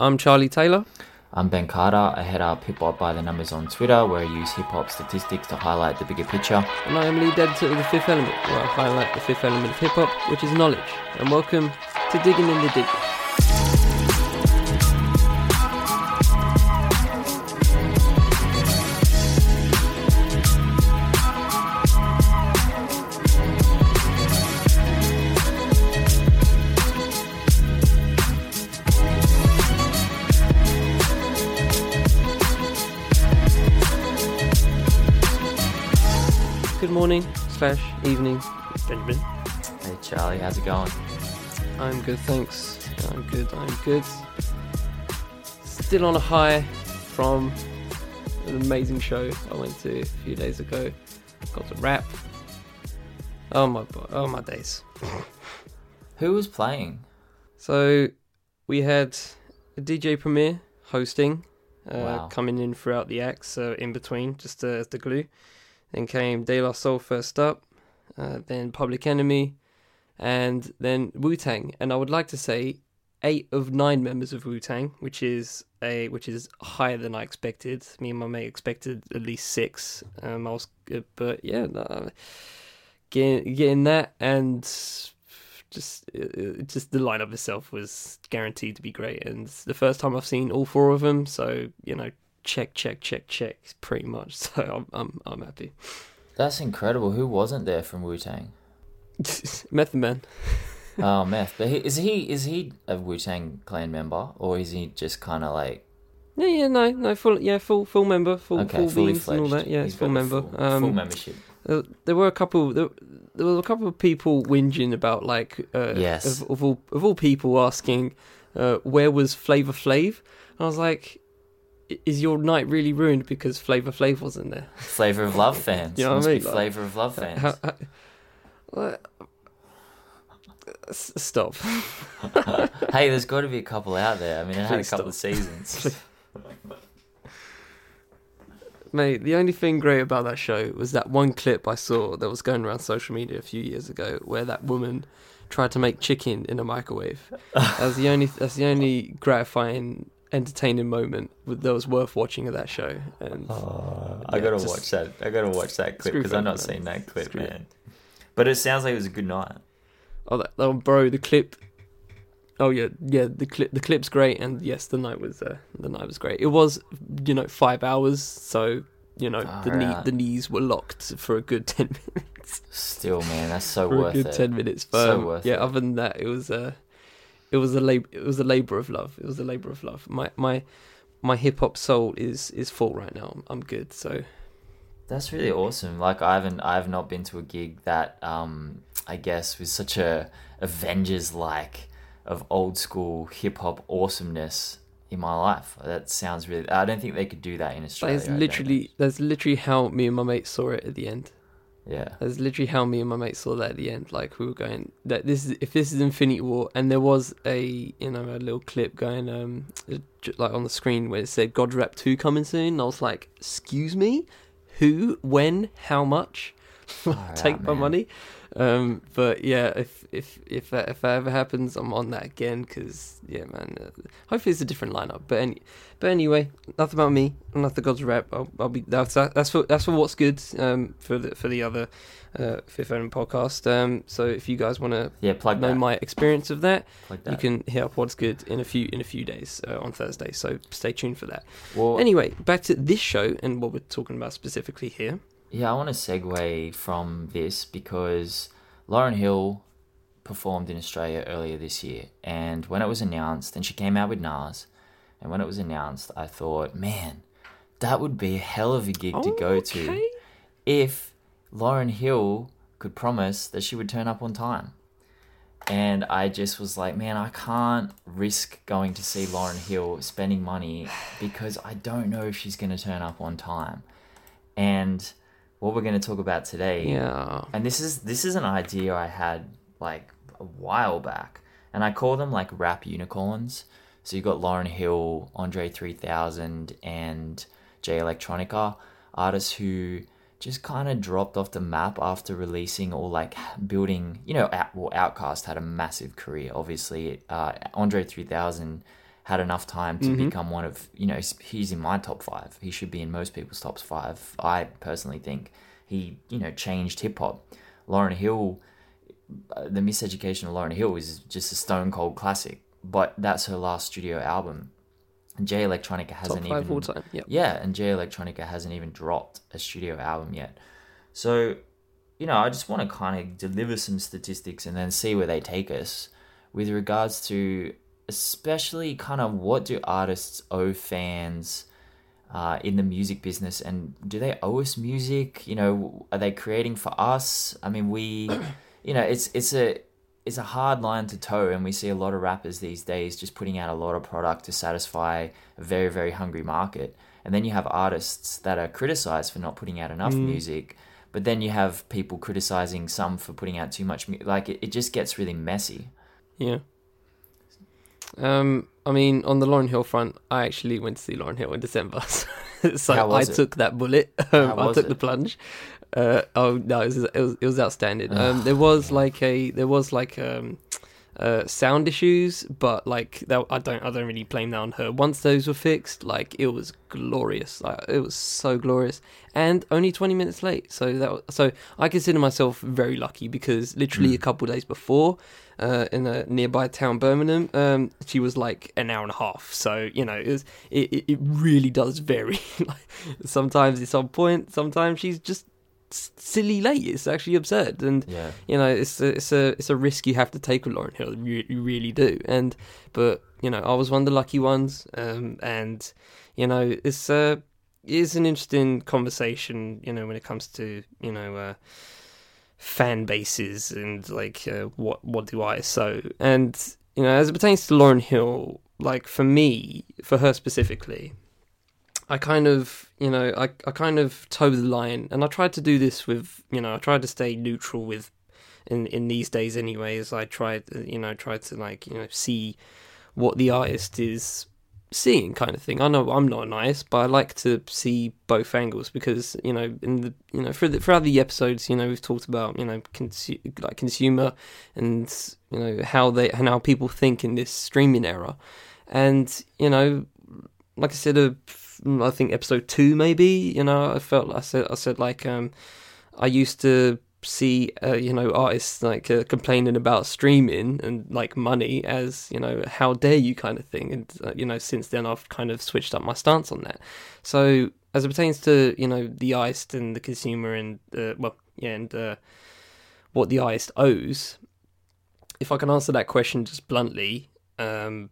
I'm Charlie Taylor. I'm Ben Carter. I head up Hip Hop by the Numbers on Twitter, where I use hip hop statistics to highlight the bigger picture. And I am lead editor of The Fifth Element, where I highlight the fifth element of hip hop, which is knowledge. And welcome to Digging in the Dig. Slash evening, Benjamin. Hey Charlie, how's it going? I'm good, thanks. I'm good, I'm good. Still on a high from an amazing show I went to a few days ago. Gods of Rap. Oh my, bo- oh my days. Who was playing? So we had a DJ Premier hosting, uh, Wow. coming in throughout the acts, so in between, just uh, as the glue. Then came De La Soul first up, uh, then Public Enemy, and then Wu Tang. And I would like to say eight of nine members of Wu Tang, which is a which is higher than I expected. Me and my mate expected at least six. Um, I was, uh, but yeah, no, getting getting that and just uh, just the lineup itself was guaranteed to be great. And the first time I've seen all four of them, so you know, check, check, check, check, pretty much. So I'm I'm I'm happy. That's incredible. Who wasn't there from Wu Tang? Method Man. oh, Meth. But he, is he is he a Wu Tang Clan member, or is he just kind of like Yeah, yeah, no, no, full, yeah, full, full member, full, okay, full fully fledged? and all that. Yeah, He's full member. full, um, full membership. Uh, there were a couple. There, there were a couple of people whinging about like, uh, Yes. of, of all of all people asking, uh, where was Flavor Flav? And I was like, "I- is your night really ruined because Flavor Flav wasn't there? Flavor of Love fans. You know what I Must be mean? Like, Flavor of Love fans. How, how, like, s- stop. hey, there's got to be a couple out there. I mean, it had a couple stop. of seasons. Mate, the only thing great about that show was that one clip I saw that was going around social media a few years ago, where that woman tried to make chicken in a microwave. That's the only. That's the only gratifying, entertaining moment that was worth watching of that show. And Oh, I gotta just- watch that. I gotta watch that clip because I've not seen that clip, Screw it. man. But it sounds like it was a good night. oh, that, oh, bro, the clip. Oh yeah, yeah. The clip. The clip's great, and yes, the night was. Uh, the night was great. It was, you know, five hours, so you know the knee, the knees were locked for a good ten minutes. Still, man, that's so worth good it. ten minutes. But So worth yeah, it. other than that, it was a, it was a lab- it was a labor of love. It was a labor of love. My my my hip hop soul is is full right now. I'm, good. So That's really awesome. Like I haven't, I have not been to a gig that, um, I guess, was such a Avengers like of old school hip hop awesomeness in my life. That sounds really. I don't think they could do that in Australia. that's literally that's literally how me and my mate saw it at the end. Yeah. That's literally how me and my mate saw that at the end. Like we were going that this is if this is Infinity War, and there was a you know a little clip going um like on the screen where it said God Rap Two coming soon. And I was like, excuse me, who, when, how much? Take out, my man. money. Um, but yeah, if if if that, if that ever happens, I'm on that again because yeah, man. Uh, hopefully it's a different lineup. But any, but anyway, enough about me. Enough the God's rap. I'll, I'll be that's that's for that's for what's good. Um, for the for the other uh, Fifth Element podcast. Um, so if you guys want to Yeah. Plug know that. my experience of that, plug you can hit up what's good in a few in a few days uh, on Thursday. So stay tuned for that. Well, Anyway, back to this show and what we're talking about specifically here. Yeah, I want to segue from this because Lauryn Hill performed in Australia earlier this year, and when it was announced, and she came out with Nas, and when it was announced, I thought, man, that would be a hell of a gig to go to if Lauryn Hill could promise that she would turn up on time. And I just was like, man, I can't risk going to see Lauryn Hill spending money because I don't know if she's going to turn up on time. And what we're going to talk about today Yeah. and this is this is an idea I had like a while back, and I call them like rap unicorns. So you got Lauryn Hill, Andre three thousand, and Jay Electronica, artists who just kind of dropped off the map after releasing or like building. You know, out, well, OutKast had a massive career. Obviously, uh, Andre three thousand had enough time to Mhm. become one of you know he's- in my top five. He should be in most people's top five. I personally think he you know changed hip hop. Lauryn Hill, uh, the Miseducation of Lauryn Hill is just a stone cold classic. But that's her last studio album. And Jay Electronica hasn't five even all time. Yep. yeah, and Jay Electronica hasn't even dropped a studio album yet. So, you know, I just want to kind of deliver some statistics and then see where they take us with regards to especially kind of what do artists owe fans uh, in the music business and do they owe us music? You know, are they creating for us? I mean, we, you know, it's it's a it's a hard line to toe, and we see a lot of rappers these days just putting out a lot of product to satisfy a very very hungry market. And then you have artists that are criticized for not putting out enough music, but then you have people criticizing some for putting out too much music. Like it, it just gets really messy. Yeah. Um, I mean, on the Lauryn Hill front, I actually went to see Lauryn Hill in December, so I it? took that bullet. Um, I took it? the plunge. Uh, oh no, it was it was, it was outstanding. Um, there was like a there was like um, uh, sound issues, but like that, I don't I don't really blame that on her. Once those were fixed, like it was glorious. Like it was so glorious, and only twenty minutes late. So that was, so I consider myself very lucky because literally Mm. a couple days before, uh, in a nearby town, Birmingham, um, she was like an hour and a half. So you know, it was, it, it really does vary. like, sometimes it's on point. Sometimes she's just silly late. It's actually absurd, and Yeah. you know it's a, it's a it's a risk you have to take with Lauryn Hill. You, you really do. And but you know I was one of the lucky ones. Um, and you know it's uh it is an interesting conversation. You know when it comes to you know uh, fan bases and like uh, what what do I so and you know as it pertains to Lauryn Hill, like for me, for her specifically. I kind of, you know, I, I kind of toe the line, and I tried to do this with, you know, I tried to stay neutral with, in in these days, anyways. I tried, you know, tried to like, you know, see what the artist is seeing, kind of thing. I know I'm not an artist, but I like to see both angles because, you know, in the, you know, for the, throughout the episodes, you know, we've talked about, you know, consu- like consumer and you know how they and how people think in this streaming era, and you know, like I said, uh, I think episode two maybe. You know, I felt I said I said like um, I used to see uh, you know artists like uh, complaining about streaming and like money as you know how dare you kind of thing and uh, you know since then I've kind of switched up my stance on that so as it pertains to you know the artist and the consumer and uh, well yeah and uh, what the artist owes if I can answer that question just bluntly um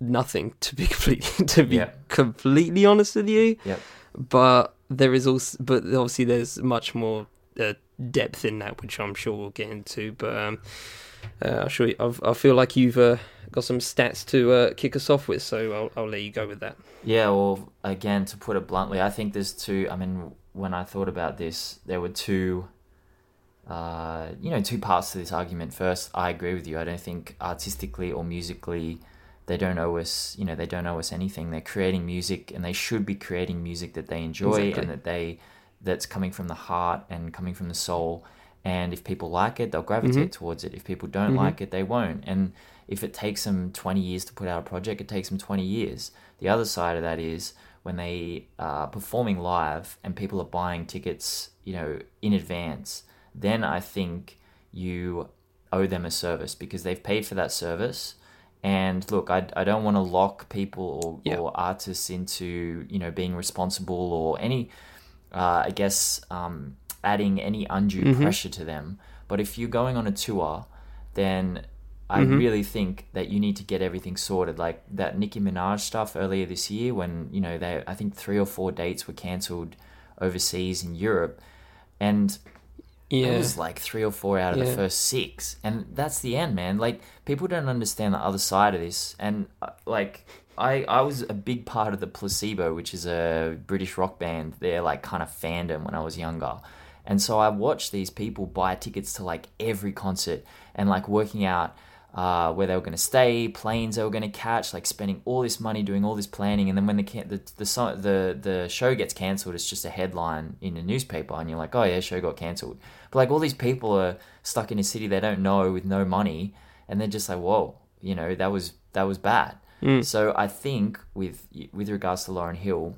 nothing to be completely to be Yeah. completely honest with you Yep. but there is also but obviously there's much more uh, depth in that which i'm sure we'll get into but um uh, I'll show you, I've, I feel like you've uh, got some stats to uh, kick us off with, so I'll, I'll let you go with that. Yeah, well, again, to put it bluntly, I think there's two. I mean, when I thought about this, there were two, uh, you know, two parts to this argument. First, I agree with you. I don't think artistically or musically, they don't owe us. You know, they don't owe us anything. They're creating music, and they should be creating music that they enjoy Exactly. and that they that's coming from the heart and coming from the soul. And if people like it, they'll gravitate towards it. If people don't Mhm. like it, they won't. And if it takes them 20 years to put out a project, it takes them 20 years. The other side of that is when they are performing live and people are buying tickets, you know, in advance, then I think you owe them a service because they've paid for that service. And look, I, I don't want to lock people or, Yeah. or artists into, you know, being responsible or any, uh, I guess, um, adding any undue Mhm. pressure to them. But if you're going on a tour, then I Mhm. really think that you need to get everything sorted. Like that Nicki Minaj stuff earlier this year, when you know they, I think three or four dates were cancelled overseas in Europe, and Yeah, it was like three or four out of the first six, and that's the end, man. Like people don't understand the other side of this, and uh, like I I was a big part of the Placebo, which is a British rock band. They're like kind of fandom when I was younger, and so I watched these people buy tickets to like every concert and like working out. Uh, where they were going to stay, planes they were going to catch, like spending all this money doing all this planning, and then when the the the the the show gets cancelled, it's just a headline in a newspaper, and you're like, oh yeah, show got cancelled. But like all these people are stuck in a city they don't know with no money, and they're just like, whoa, you know, that was that was bad. Mm. So I think with with regards to Lauryn Hill,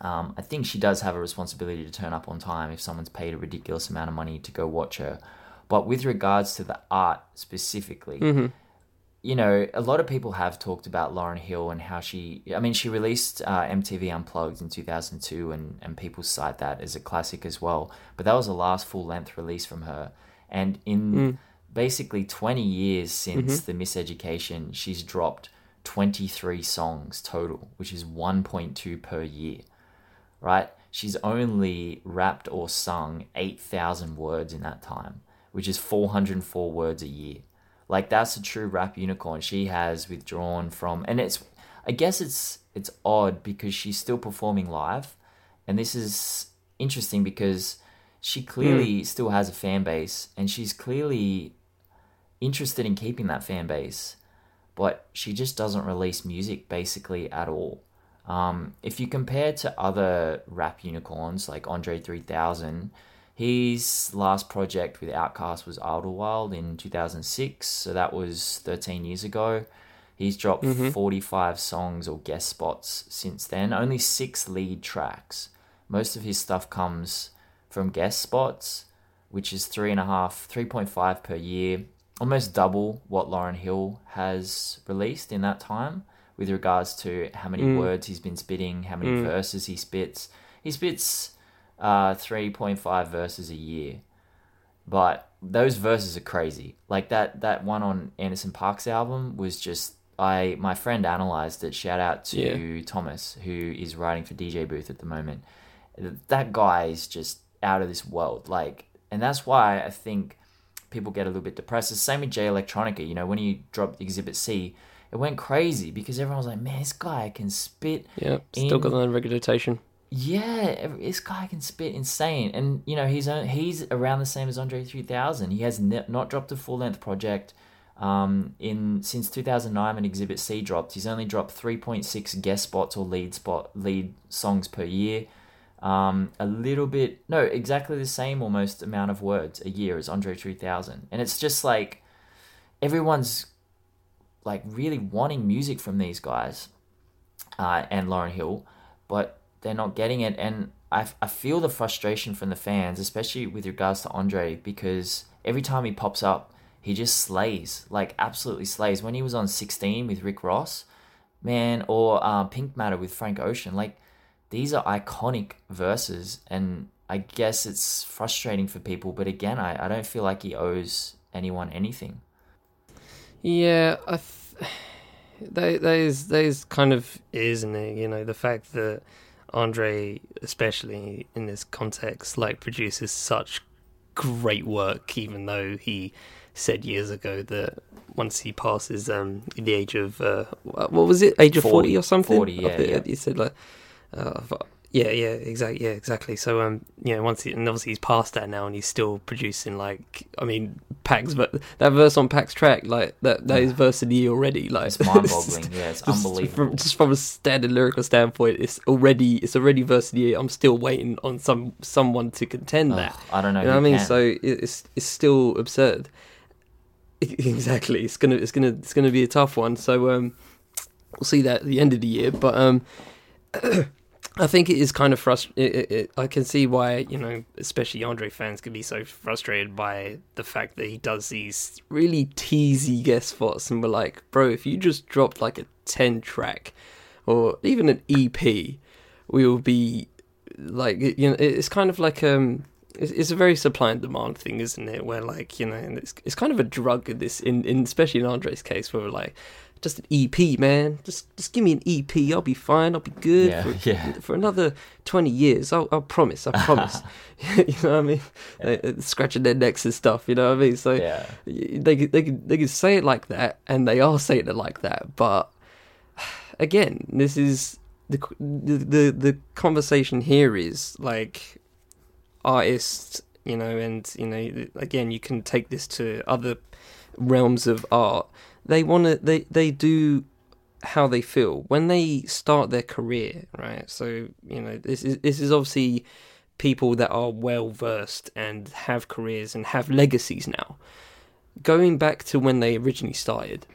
um, I think she does have a responsibility to turn up on time if someone's paid a ridiculous amount of money to go watch her. But with regards to the art specifically, hmm you know, a lot of people have talked about Lauryn Hill and how she. I mean, she released uh, MTV Unplugged in 2002, and, and people cite that as a classic as well. But that was the last full length release from her. And in Mm. basically 20 years since the Miseducation, she's dropped 23 songs total, which is 1.2 per year, right? She's only rapped or sung 8,000 words in that time, which is 404 words a year. Like that's a true rap unicorn. She has withdrawn from, and it's, I guess it's it's odd because she's still performing live, and this is interesting because she clearly still has a fan base, and she's clearly interested in keeping that fan base, but she just doesn't release music basically at all. Um, if you compare to other rap unicorns like Andre 3000, his last project with OutKast was Idlewild in 2006, so that was 13 years ago. He's dropped 45 songs or guest spots since then, only six lead tracks. Most of his stuff comes from guest spots, which is three and a half, 3.5 per year, almost double what Lauryn Hill has released in that time with regards to how many Mm. words he's been spitting, how many Mm. verses he spits. He spits uh, 3.5 verses a year, but those verses are crazy. Like that that one on Anderson .Paak's album was just I my friend analyzed it. Shout out to Thomas who is writing for DJ Booth at the moment. That guy is just out of this world. Like, and that's why I think people get a little bit depressed. The same with Jay Electronica. You know, when he dropped Exhibit C, it went crazy because everyone was like, "Man, this guy can spit." Yeah, still got that reputation. Yeah, this guy can spit insane, and you know he's he's around the same as Andre three thousand. He has ne- not dropped a full length project um, in since two thousand nine when Exhibit C dropped. He's only dropped three point six guest spots or lead spot lead songs per year. Um, a little bit no, exactly the same almost amount of words a year as Andre three thousand, and it's just like everyone's like really wanting music from these guys uh, and Lauryn Hill, but they're not getting it. And I, I feel the frustration from the fans, especially with regards to Andre, because every time he pops up, he just slays, like absolutely slays. When he was on 16 with Rick Ross, man, or uh, Pink Matter with Frank Ocean, like these are iconic verses. And I guess it's frustrating for people, but again, I, I don't feel like he owes anyone anything. Yeah, I th- there's there's kind of isn't it? You know, the fact that Andre, especially in this context, like produces such great work, even though he said years ago that once he passes um the age of uh, what was it, age of 40, forty or something? 40, yeah, I yeah. He said like. Uh, yeah, yeah, exactly, yeah, exactly. So, um, you know, once he, and obviously he's past that now, and he's still producing like, I mean, Pax, but that verse on .Paak's track, like that, that is verse of the year already. Like, It's mind-boggling. Yeah, it's just unbelievable. From, just from a standard lyrical standpoint, it's already it's already verse of the year. I'm still waiting on some someone to contend that. I don't know. You know what I mean? can. So it- it's it's still absurd. Exactly. It's gonna it's gonna it's gonna be a tough one. So um, we'll see that at the end of the year. But um, I think it is kind of frustrating. I can see why you know, especially Andre fans, can be so frustrated by the fact that he does these really teasy guest spots, and we're like, bro, if you just dropped like a ten track or even an EP, we will be like you know it's kind of like um it's, a very supply and demand thing isn't it where like you know and it's, it's kind of a drug in this in, in especially in andre's case where we're like just an ep man just just give me an ep i'll be fine i'll be good Yeah, for, yeah. for another 20 years i'll, I'll promise i promise you know what i mean Uh, uh, scratching their necks and stuff you know what i mean so yeah. they could- they could they could say it like that, and they are saying it like that. But again, this is the the the, the conversation here is like artists, you know, and you know, again, you can take this to other realms of art. They want to they they do how they feel when they start their career, right? So you know, this is this is obviously people that are well versed and have careers and have legacies now going back to when they originally started,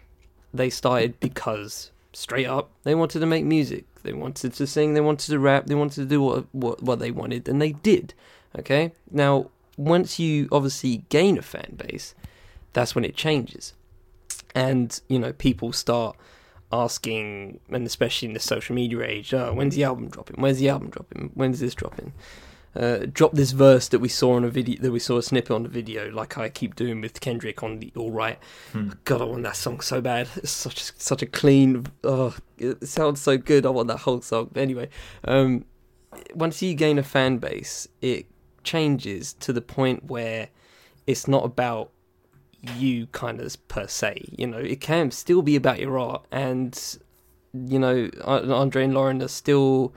they started because straight up. They wanted to make music. They wanted to sing. They wanted to rap. They wanted to do what what, what they wanted, and they did. Okay. Now, once you obviously gain a fan base, that's when it changes, and you know people start asking, and especially in the social media age, oh, when's the album dropping? Where's the album dropping? When's this dropping? Uh, drop this verse that we saw on a video that we saw a snippet on the video, like I keep doing with Kendrick on the All Right. Hmm. God, I want that song so bad. It's such a, such a clean. Oh, it sounds so good. I want that whole song. But anyway, um, once you gain a fan base, it changes to the point where it's not about you kind of per se. You know, it can still be about your art, and you know, Andre and Lauren are still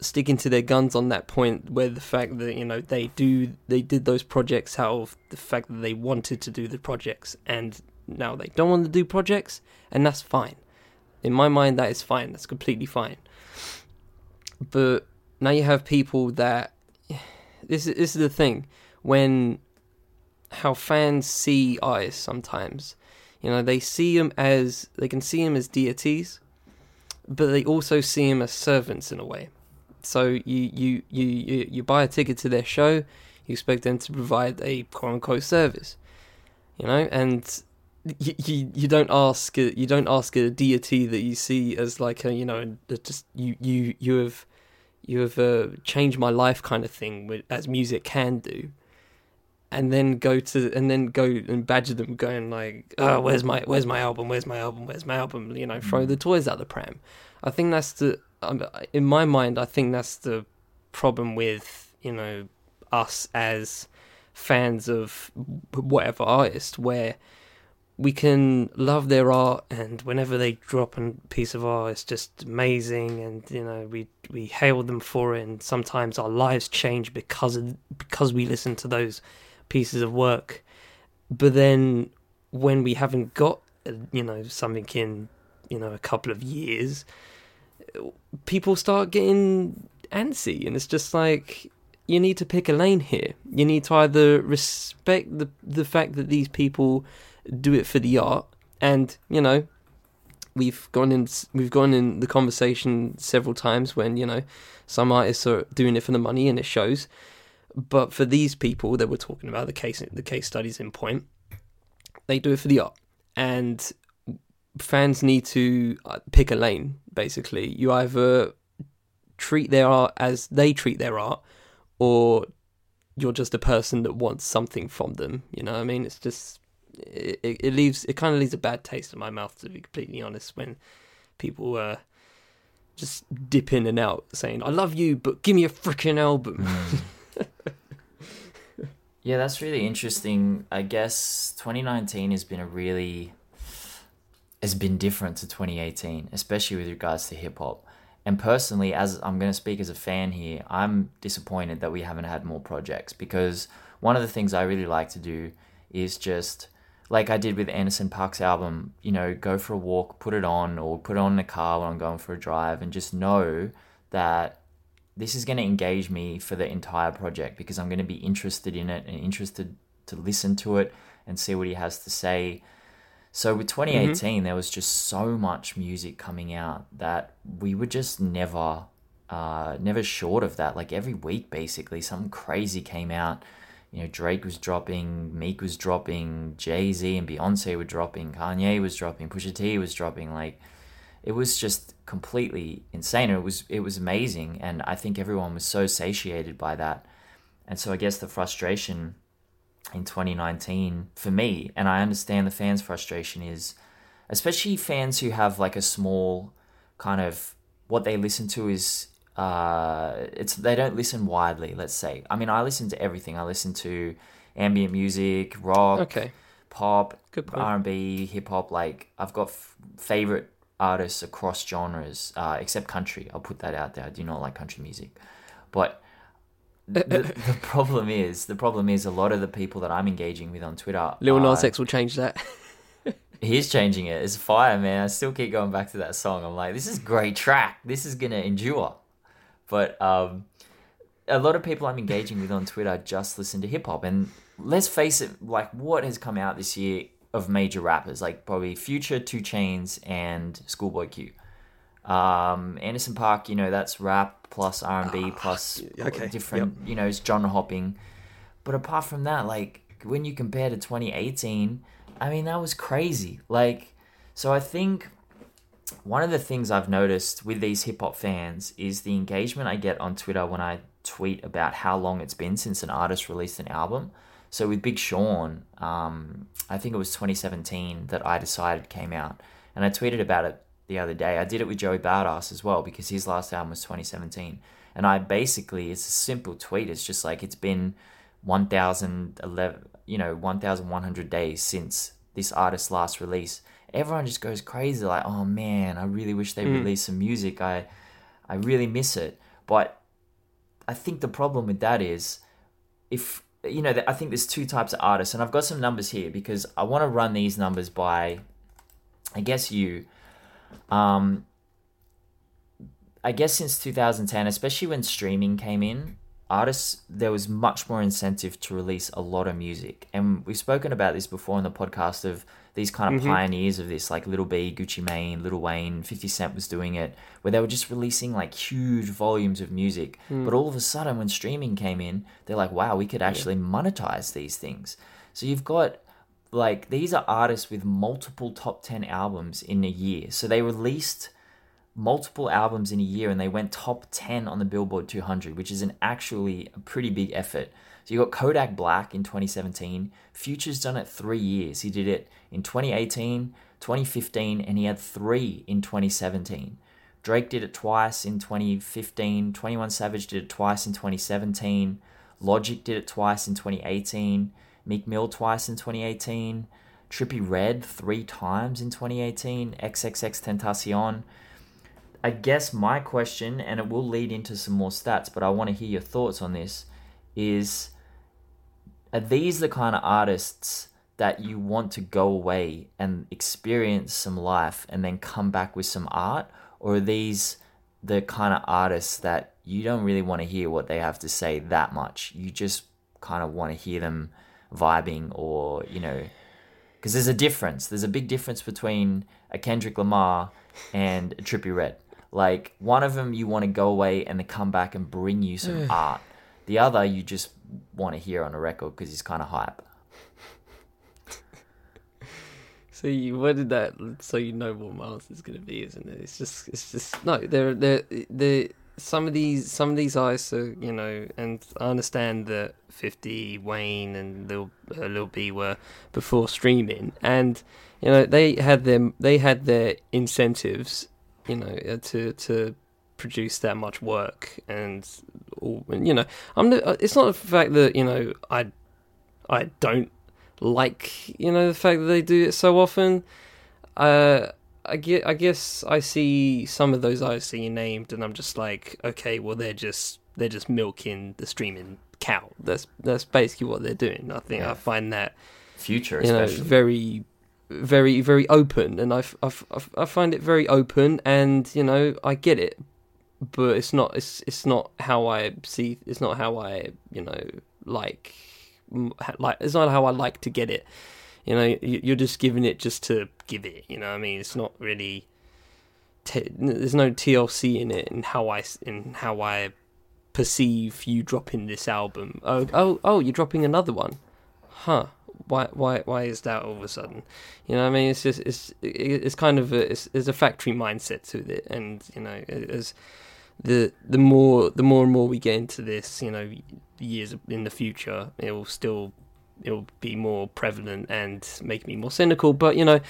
sticking to their guns on that point where the fact that you know they do they did those projects out of the fact that they wanted to do the projects and now they don't want to do projects and that's fine. In my mind that is fine. That's completely fine. But now you have people that this is, this is the thing. When how fans see artists sometimes. You know they see them as they can see them as deities but they also see them as servants in a way. So you you you you, you buy a ticket to their show, you expect them to provide a quote unquote service, you know, and you, you you don't ask you don't ask a deity that you see as like a you know just you you you have you have uh, changed my life kind of thing as music can do and then go to and then go and badger them going like oh where's my where's my album? Where's my album? Where's my album? You know throw mm. the toys out the pram. I think that's the um, in my mind, I think that's the problem with you know us as fans of whatever artist, where we can love their art, and whenever they drop a piece of art, it's just amazing, and you know we we hail them for it, and sometimes our lives change because of because we listen to those pieces of work. But then when we haven't got you know something in you know a couple of years people start getting antsy, and it's just like you need to pick a lane here. You need to either respect the the fact that these people do it for the art, and you know, we've gone in we've gone in the conversation several times when you know some artists are doing it for the money and it shows. But for these people that we're talking about, the case the case studies in point, they do it for the art, and fans need to uh, pick a lane. Basically, you either treat their art as they treat their art, or you're just a person that wants something from them. You know, what I mean, it's just it, it leaves it kind of leaves a bad taste in my mouth to be completely honest when people uh, just dip in and out saying I love you, but give me a freaking album. Yeah, that's really interesting. I guess 2019 has been a really has been different to 2018, especially with regards to hip hop. And personally, as I'm going to speak as a fan here, I'm disappointed that we haven't had more projects because one of the things I really like to do is just like I did with Anderson .Paak's album, you know, go for a walk, put it on, or put it on in the car when I'm going for a drive, and just know that this is going to engage me for the entire project because I'm going to be interested in it and interested to listen to it and see what he has to say so with 2018, mm-hmm. there was just so much music coming out that we were just never, uh, never short of that. Like every week, basically, something crazy came out. You know, Drake was dropping, Meek was dropping, Jay Z and Beyonce were dropping, Kanye was dropping, Pusha T was dropping. Like, it was just completely insane. It was it was amazing, and I think everyone was so satiated by that. And so I guess the frustration in 2019 for me, and I understand the fans' frustration is, especially fans who have like a small kind of what they listen to is uh, it's they don't listen widely. Let's say. I mean, I listen to everything. I listen to ambient music, rock, okay. pop, R and B, hip hop. Like I've got f- favorite artists across genres, uh, except country. I'll put that out there. I do not like country music, but the, the, problem is, the problem is, a lot of the people that I'm engaging with on Twitter, Lil Nas X will change that. he's changing it. It's fire, man. I still keep going back to that song. I'm like, this is great track. This is gonna endure. But um, a lot of people I'm engaging with on Twitter just listen to hip hop, and let's face it, like what has come out this year of major rappers, like probably Future, 2 Chainz, and Schoolboy Q. Um, Anderson .Paak, you know, that's rap plus R and B plus Ah, okay, different, you know, it's genre hopping. But apart from that, like when you compare to 2018, I mean, that was crazy. Like, so I think one of the things I've noticed with these hip hop fans is the engagement I get on Twitter when I tweet about how long it's been since an artist released an album. So with Big Sean, um, I think it was 2017 that I decided came out, and I tweeted about it the other day. I did it with Joey Badass as well because his last album was 2017, and I basically it's a simple tweet. It's just like it's been 1,011, you know, 1,100 days since this artist's last release. Everyone just goes crazy, like, oh man, I really wish they released some music. I, I really miss it. But I think the problem with that is, if you know, I think there's two types of artists, and I've got some numbers here because I want to run these numbers by, I guess you, um, I guess since 2010, especially when streaming came in, artists there was much more incentive to release a lot of music, and we've spoken about this before in the podcast of these kind of mm-hmm. pioneers of this, like Little B, Gucci Mane, Little Wayne, 50 Cent was doing it, where they were just releasing like huge volumes of music. Hmm. But all of a sudden, when streaming came in, they're like, wow, we could actually monetize these things. So you've got like these are artists with multiple top 10 albums in a year. So they released multiple albums in a year and they went top 10 on the Billboard 200, which is an actually a pretty big effort. So you got Kodak Black in 2017. Future's done it three years. He did it in 2018, 2015, and he had three in 2017. Drake did it twice in 2015. 21 Savage did it twice in 2017. Logic did it twice in 2018. Meek Mill twice in 2018. Trippie Redd three times in 2018. XXXTentacion. I guess my question, and it will lead into some more stats, but I want to hear your thoughts on this, is are these the kind of artists that you want to go away and experience some life and then come back with some art? Or are these the kind of artists that you don't really want to hear what they have to say that much? You just kind of want to hear them vibing or, you know, because there's a difference. There's a big difference between a Kendrick Lamar and a Trippie Redd. Like one of them, you want to go away and then come back and bring you some art. The other, you just want to hear on a record because he's kind of hype. So you did that? So you know what Miles is gonna be, isn't it? It's just, it's just no. there are they're some of these some of these artists are you know, and I understand that Fifty, Wayne, and Lil uh, Lil B were before streaming, and you know they had them they had their incentives, you know, uh, to to produce that much work and you know i'm it's not the fact that you know i i don't like you know the fact that they do it so often uh I get, I guess I see some of those artists that you named, and I'm just like, okay, well they're just they're just milking the streaming cow. That's that's basically what they're doing. I think I find that Future, you know especially. very very very open and I, f- I f- I f- I find it very open and you know I get it but it's not it's it's not how I see it's not how I you know like like it's not how I like to get it. You know you- you're just giving it just to give it you know I mean? It's not really t- there's no TLC in it and how I in how I perceive you dropping this album. Oh oh oh you're dropping another one. Huh. Why why why is that all of a sudden? You know i mean? It's just it's it's kind of a it's, there's a factory mindset to it and you know as the the more the more and more we get into this you know years in the future it will still it'll be more prevalent and make me more cynical but you know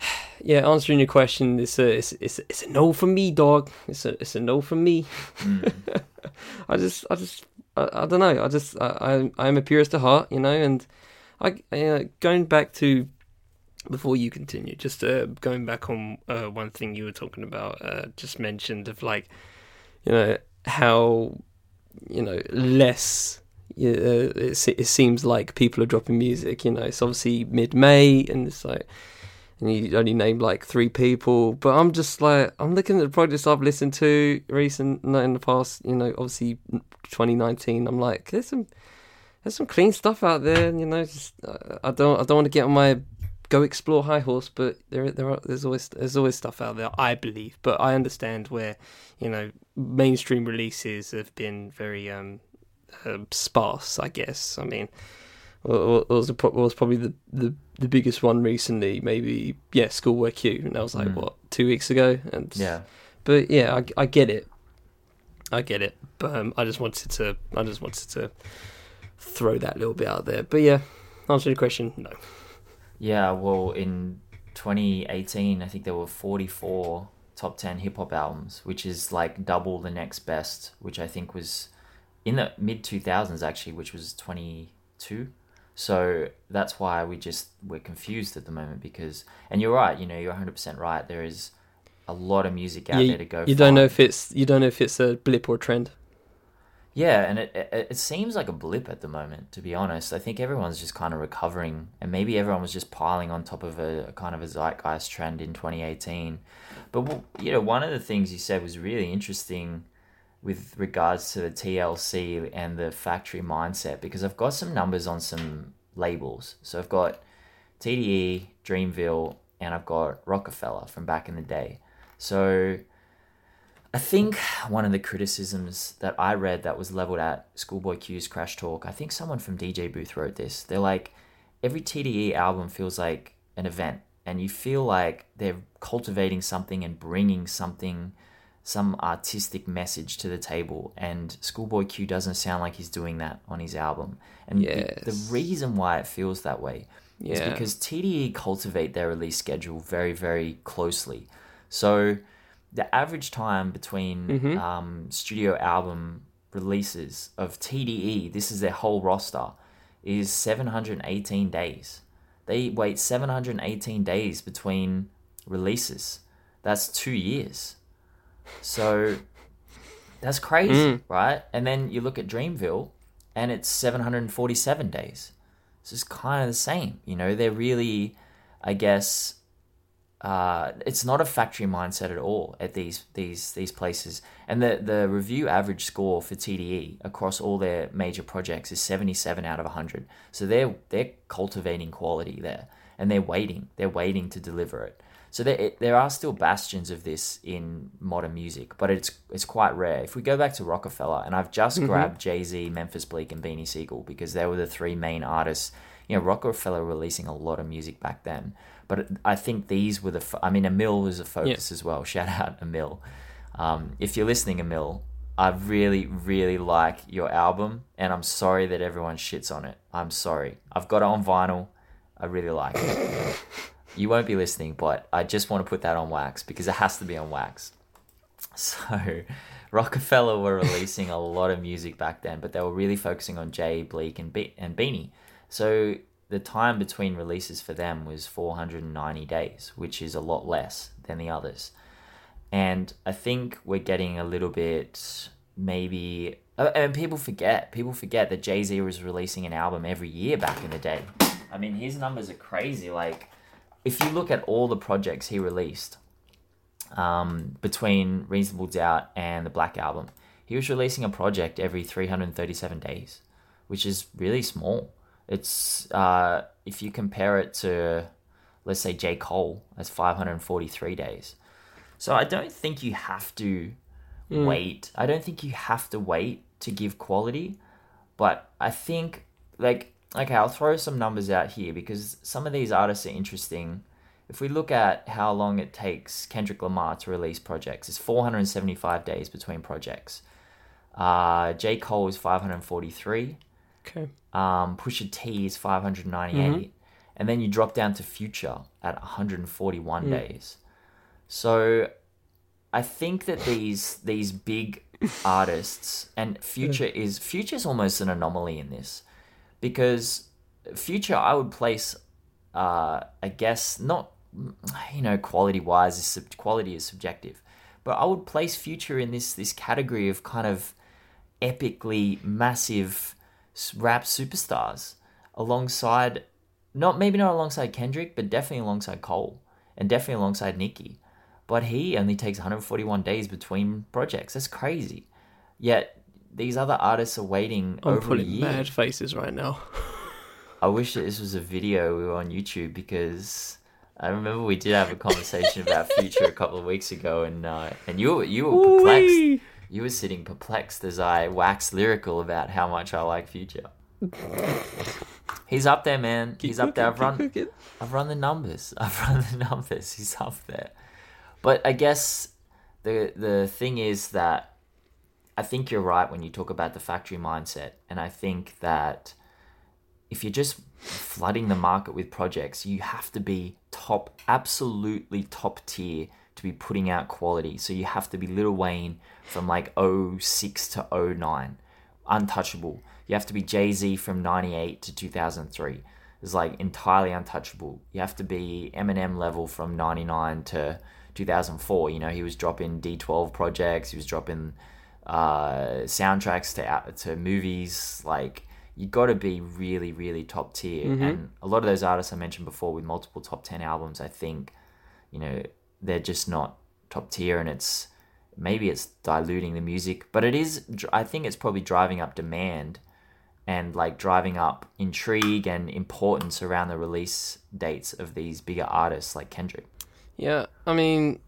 yeah answering your question it's a it's it's, it's a no for me dog it's a it's a no for me Mm. I just, I just, I, I don't know. I just, I, I, I'm a purist at heart, you know, and I, uh, going back to before you continue, just uh, going back on uh, one thing you were talking about, uh, just mentioned of like, you know, how, you know, less. Uh, it, it seems like people are dropping music. You know, it's obviously mid-May, and it's like, and you only named like three people. But I'm just like, I'm looking at the projects I've listened to recent, not in the past. You know, obviously 2019. I'm like, there's some, there's some clean stuff out there. And You know, just uh, I don't, I don't want to get on my go explore High Horse, but there there are there's always there's always stuff out there. I believe, but I understand where you know mainstream releases have been very um uh, sparse. I guess. I mean, was was probably the, the the biggest one recently? Maybe yeah, Schoolboy Q, and that was like Mm. what two weeks ago. And Yeah. but yeah, I, I get it. I get it. But um, I just wanted to I just wanted to throw that little bit out there. But yeah, answer your question, no. Yeah, well, in 2018, I think there were 44 top 10 hip hop albums, which is like double the next best, which I think was in the mid 2000s actually, which was 22. So that's why we just we're confused at the moment because, and you're right, you know, you're 100% right. There is a lot of music out Yeah, there to go. You don't know if it's you don't know if it's a blip or a trend. Yeah, and it, it it seems like a blip at the moment, to be honest. I think everyone's just kind of recovering, and maybe everyone was just piling on top of a, a kind of a zeitgeist trend in 2018. But you know, one of the things you said was really interesting with regards to the TLC and the factory mindset, because I've got some numbers on some labels. So I've got TDE, Dreamville, and I've got Roc-A-Fella from back in the day. So I think one of the criticisms that I read that was leveled at Schoolboy Q's Crash Talk, I think someone from DJ Booth wrote this. They're like, every TDE album feels like an event, and you feel like they're cultivating something and bringing something, some artistic message to the table. And Schoolboy Q doesn't sound like he's doing that on his album. And the- the, reason why it feels that way is because TDE cultivate their release schedule very, very closely. So the average time between Mhm. um, studio album releases of TDE, this is their whole roster, is 718 days. They wait 718 days between releases. That's two years. So that's crazy, Mm. right? And then you look at Dreamville and it's 747 days. So it's kind of the same. You know, they're really, I guess, uh, it's not a factory mindset at all at these these these places. And the the review average score for TDE across all their major projects is 77 out of 100. So they're they're cultivating quality there, and they're waiting. They're waiting to deliver it. So there there are still bastions of this in modern music, but it's it's quite rare. If we go back to Roc-A-Fella, and I've just Mhm. grabbed Jay Z, Memphis Bleek, and Beanie Sigel because they were the three main artists. You know, Roc-A-Fella releasing a lot of music back then, but I think these were the. I mean, Amil was a focus as well. Shout out Amil. Um, if you're listening, Amil, I really, really like your album, and I'm sorry that everyone shits on it. I'm sorry. I've got it on vinyl. I really like it. You won't be listening, but I just want to put that on wax because it has to be on wax. So, Roc-A-Fella were releasing a lot of music back then, but they were really focusing on Jay, Bleek, and, Be- and Beanie. So, the time between releases for them was 490 days, which is a lot less than the others. And I think we're getting a little bit maybe. uh, And people forget. People forget that Jay Z was releasing an album every year back in the day. I mean, his numbers are crazy. Like, if you look at all the projects he released um, between Reasonable Doubt and the Black Album, he was releasing a project every 337 days, which is really small. It's uh, if you compare it to, let's say, J. Cole, that's 543 days. So I don't think you have to Mm. wait. I don't think you have to wait to give quality, but I think like okay, I'll throw some numbers out here because some of these artists are interesting. If we look at how long it takes Kendrick Lamar to release projects, it's 475 days between projects. Uh, J. Cole is 543. Okay. Um, Pusha T is 598. And then you drop down to Future at 141 Mm. days. So I think that these these big artists and Future is Future's almost an anomaly in this because Future I would place uh, I guess not you know quality wise is sub- quality is subjective but I would place Future in this this category of kind of epically massive rap superstars alongside not maybe not alongside Kendrick but definitely alongside Cole and definitely alongside Nicki but he only takes 141 days between projects that's crazy yet these other artists are waiting I'm over a year mad faces right now. I wish that this was a video we were on YouTube because I remember we did have a conversation about Future a couple of weeks ago, and uh, and you were you were perplexed. Ooh-wee. You were sitting perplexed as I waxed lyrical about how much I like Future. He's up there, man. Keep He's up there. I've run, cooking. I've run the numbers. I've run the numbers. He's up there. But I guess the the thing is that I think you're right when you talk about the factory mindset, and I think that if you're just flooding the market with projects, you have to be top, absolutely top tier to be putting out quality. So you have to be Lil Wayne from like 06 to 09, untouchable. You have to be Jay Z from 98 to 2003. It's like entirely untouchable. You have to be Eminem level from 99 to 2004. You know, he was dropping D12 projects, he was dropping uh, soundtracks to out to movies. Like you got to be really, really top tier. And a lot of those artists I mentioned before with multiple top ten albums, I think, you know, they're just not top tier, and it's maybe it's diluting the music, but it is. I think it's probably driving up demand and like driving up intrigue and importance around the release dates of these bigger artists like Kendrick. Yeah, I mean,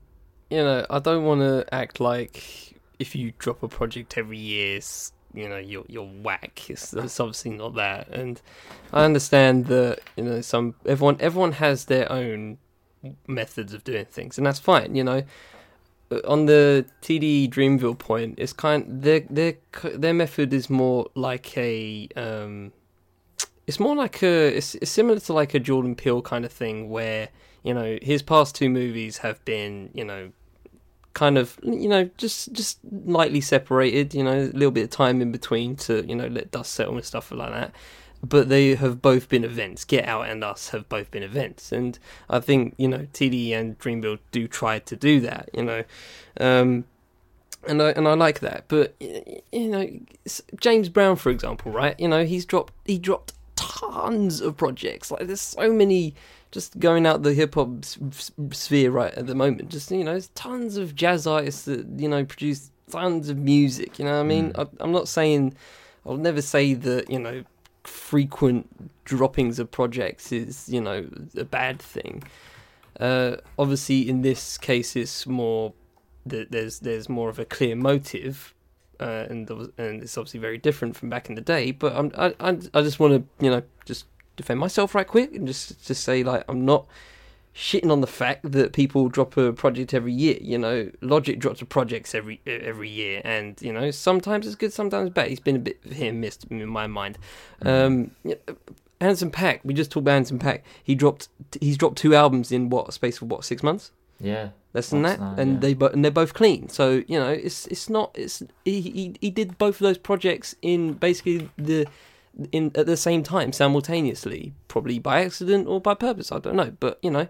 you know, I don't want to act like if you drop a project every year, you know, you're you're whack. It's, it's obviously not that, and I understand that you know some everyone everyone has their own methods of doing things, and that's fine. You know, on the TD Dreamville point, it's kind their their their method is more like a um, it's more like a it's, it's similar to like a Jordan Peele kind of thing where you know his past two movies have been you know kind of you know just just lightly separated you know a little bit of time in between to you know let dust settle and stuff like that but they have both been events get out and us have both been events and i think you know td and dreamville do try to do that you know um and I and I like that, but you know, James Brown, for example, right? You know, he's dropped he dropped tons of projects. Like, there's so many just going out the hip hop sphere right at the moment. Just you know, there's tons of jazz artists that you know produce tons of music. You know, what I mean, I, I'm not saying I'll never say that you know frequent droppings of projects is you know a bad thing. Uh, obviously, in this case, it's more that there's there's more of a clear motive, uh, and and it's obviously very different from back in the day. But I'm, I I I just want to you know just defend myself right quick and just just say like I'm not shitting on the fact that people drop a project every year. You know, Logic drops a projects every every year, and you know sometimes it's good, sometimes bad. He's been a bit hit and miss in my mind. Um, yeah, Anderson .Paak, we just talked about Anderson .Paak. He dropped he's dropped two albums in what space for what six months Yeah. less than that, and yeah. they bo- and they're both clean. So you know, it's it's not it's he, he he did both of those projects in basically the in at the same time simultaneously, probably by accident or by purpose. I don't know, but you know,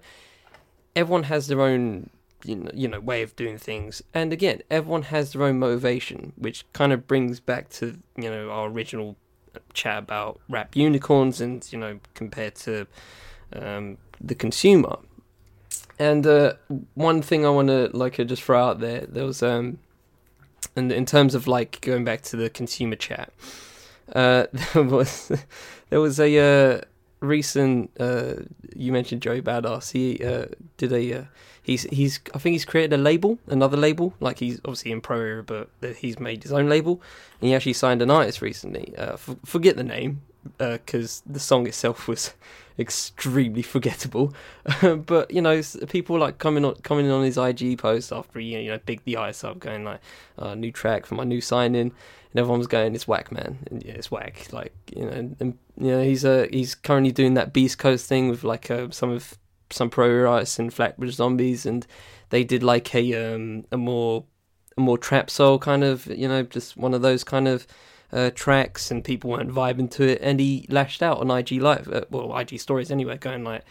everyone has their own you know, you know way of doing things, and again, everyone has their own motivation, which kind of brings back to you know our original chat about rap unicorns, and you know compared to um, the consumer. And uh, one thing I want to like just throw out there, there was um, and in terms of like going back to the consumer chat, uh, there was there was a uh, recent uh, you mentioned Joey Badass. He uh, did a uh, he's he's I think he's created a label, another label. Like he's obviously in pro era, but he's made his own label, and he actually signed an artist recently. F- forget the name because the song itself was extremely forgettable. but you know, people like coming on coming on his IG post after he you know big the ice up, going like, uh, "New track for my new signing," and everyone was going, "It's whack, man. And, yeah, it's whack." Like you know, and, and you know, he's uh, he's currently doing that Beast Coast thing with like uh, some of some pro artists and Flatbush Zombies, and they did like a um a more a more trap soul kind of you know just one of those kind of uh, tracks and people weren't vibing to it and he lashed out on IG live uh, well IG stories anyway going like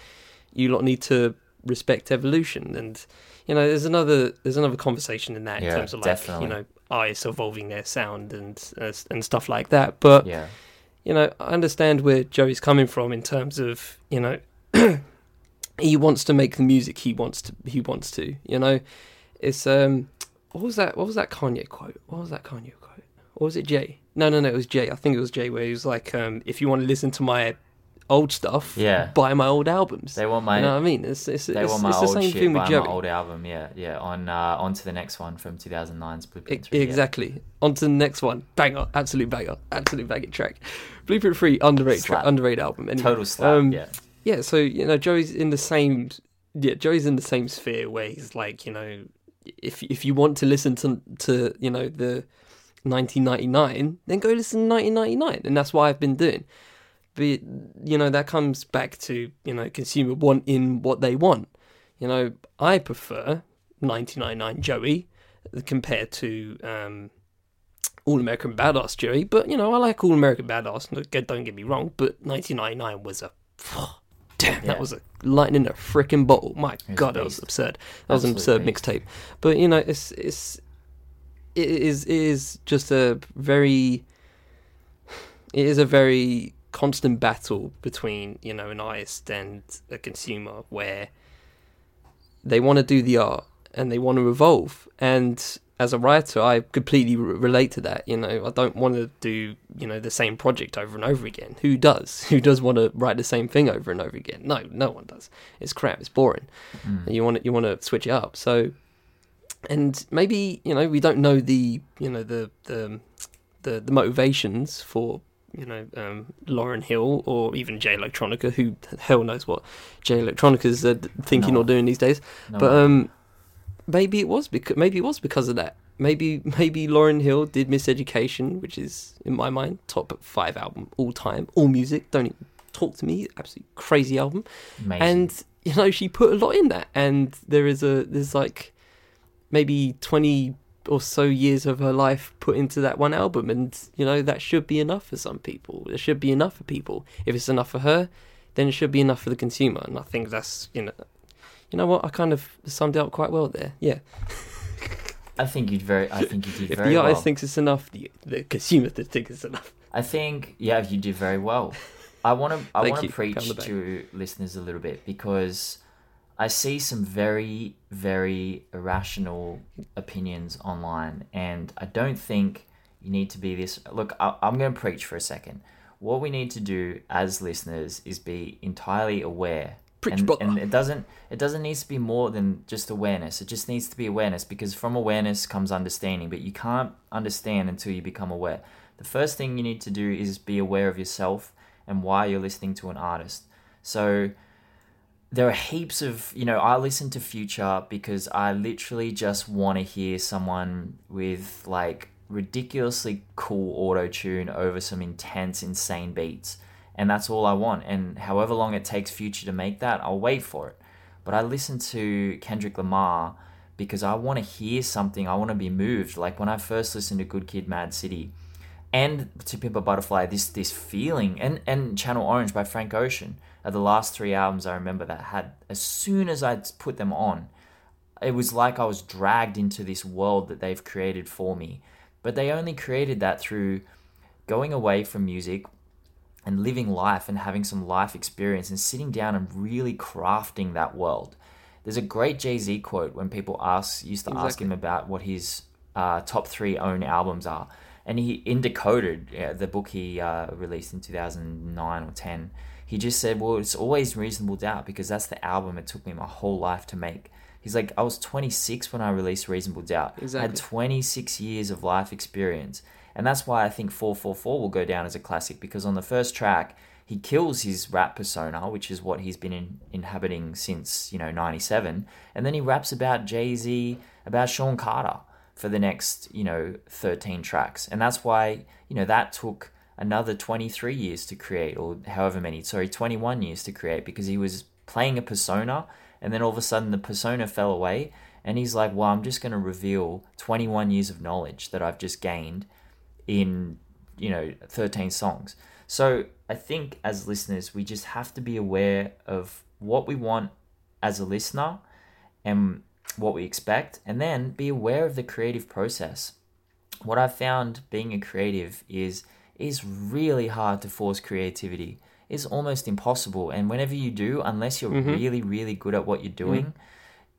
you lot need to respect evolution and you know there's another there's another conversation in that Yeah, in terms of like definitely. you know artists evolving their sound and uh, and stuff like that but Yeah. you know, I understand where Joey's coming from in terms of, you know, he wants to make the music he wants to he wants to, you know. It's um what was that what was that Kanye quote? What was that Kanye quote? Or was it Jay? No, no, no, it was Jay. I think it was Jay where he was like, um, if you want to listen to my old stuff, Yeah. buy my old albums. They want my you know what I mean? It's it's, they it's, want my it's the old same shit thing with my Joey. old album. Yeah, yeah. On uh, on to the next one from 2009's E- Blueprint 3. yeah. Exactly. On to the next one. Banger, absolute banger, absolute banger track. Blueprint Three, underrated track, underrated album. Anyway. Total slap. Um, yeah. yeah, so you know, Joey's in the same. Yeah, Joey's in the same sphere where he's like, you know, if if you want to listen to to you know the 1999, then go listen to 1999, and that's what I've been doing. But you know, that comes back to you know consumer wanting what they want. You know, I prefer 1999 Joey compared to um, All American Badass Joey, but you know, I like All American Badass. Don't don't get me wrong, but 1999 was a damn. Yeah. That was a lightning in a freaking bottle. My a god, that was absurd. That was an absurd mixtape. But you know, it's it's it is it is just a very it is a very constant battle between you know an artist and a consumer where they want to do the art and they want to evolve. And as a writer i completely re- relate to that you know. I don't want to do you know the same project over and over again. Who does? Who does want to write the same thing over and over again? No no one does. It's crap. It's boring. Mm. you want to you want to switch it up. So and maybe you know we don't know the you know the the the, the motivations for you know um, Lauryn Hill or even Jay Electronica. Who hell knows what Jay Electronica's uh, thinking No. or doing these days. No, but um maybe it was because maybe it was because of that. Maybe maybe Lauryn Hill did Miseducation which is in my mind top 5 album all time. All music. Don't even talk to me. Absolutely crazy album. Amazing. and you know she put a lot in that. And there is a there's like maybe 20 or so years of her life put into that one album and you know that should be enough for some people it should be enough for people if it's enough for her then it should be enough for the consumer and i think that's you know you know what i kind of summed it up quite well there yeah I think you'd very. I think you did if very the artist well. thinks it's enough the, the consumer thinks it's enough I think yeah, you did very well. I want to I want to preach on the back. to listeners a little bit because I see some very very irrational opinions online, and I don't think you need to be this. Look, I, I'm going to preach for a second. What we need to do as listeners is be entirely aware. Preach, and, brother. and it doesn't it doesn't need to be more than just awareness. It just needs to be awareness because from awareness comes understanding, but you can't understand until you become aware. The first thing you need to do is be aware of yourself and why you're listening to an artist. So there are heaps of, you know, I listen to Future because I literally just want to hear someone with like ridiculously cool auto tune over some intense, insane beats. And that's all I want. And however long it takes Future to make that, I'll wait for it. But I listen to Kendrick Lamar because I want to hear something. I want to be moved. Like when I first listened to Good Kid, Mad City, and to Pimp a Butterfly, this this feeling, and and Channel Orange by Frank Ocean are the last three albums I remember that had. As soon as I put them on, it was like I was dragged into this world that they've created for me. But they only created that through going away from music and living life and having some life experience and sitting down and really crafting that world. There's a great Jay Z quote when people ask used to ask him about what his uh, top three own albums are, and he in Decoded, yeah, the book he uh, released in 2009 or 10. He just said, "Well, it's always Reasonable Doubt because that's the album it took me my whole life to make." He's like, "I was 26 when I released Reasonable Doubt. I had 26 years of life experience. And that's why I think 444 will go down as a classic because on the first track, he kills his rap persona, which is what he's been in, inhabiting since, you know, 97. And then he raps about Jay Z, about Sean Carter for the next, you know, 13 tracks. And that's why, you know, that took another 23 years to create, or however many, sorry, 21 years to create because he was playing a persona and then all of a sudden the persona fell away. And he's like, well, I'm just going to reveal 21 years of knowledge that I've just gained in you know 13 songs so i think as listeners we just have to be aware of what we want as a listener and what we expect and then be aware of the creative process. What i've found being a creative is is really hard to force creativity. It's almost impossible and whenever you do unless you're mm-hmm. really really good at what you're mm-hmm. doing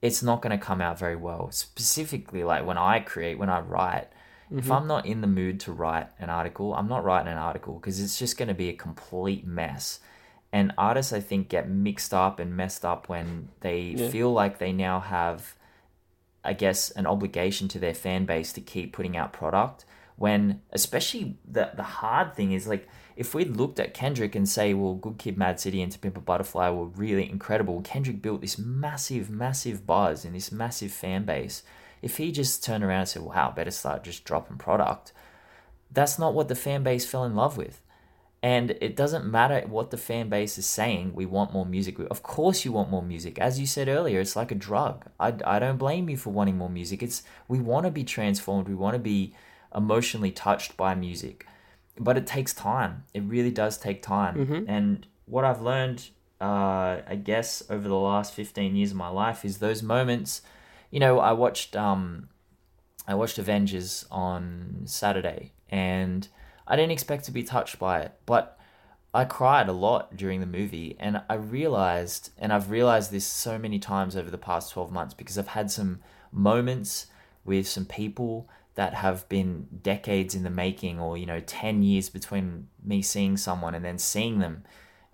it's not going to come out very well. Specifically like when i create when i write if mm-hmm. I'm not in the mood to write an article, I'm not writing an article because it's just going to be a complete mess. And artists, I think, get mixed up and messed up when they Yeah. feel like they now have, I guess, an obligation to their fan base to keep putting out product. When, especially, the, the hard thing is like, if we looked at Kendrick and say, well, Good Kid, Mad City, and To Pimp a Butterfly were really incredible, Kendrick built this massive, massive buzz and this massive fan base. If he just turned around and said, wow, better start just dropping product, that's not what the fan base fell in love with. And it doesn't matter what the fan base is saying, we want more music. Of course, you want more music. As you said earlier, it's like a drug. I, I don't blame you for wanting more music. It's We want to be transformed, we want to be emotionally touched by music. But it takes time. It really does take time. Mhm. And what I've learned, uh, I guess, over the last 15 years of my life is those moments. You know, I watched um, I watched Avengers on Saturday, and I didn't expect to be touched by it, but I cried a lot during the movie, and I realized, and I've realized this so many times over the past 12 months because I've had some moments with some people that have been decades in the making, or, you know, 10 years between me seeing someone and then seeing them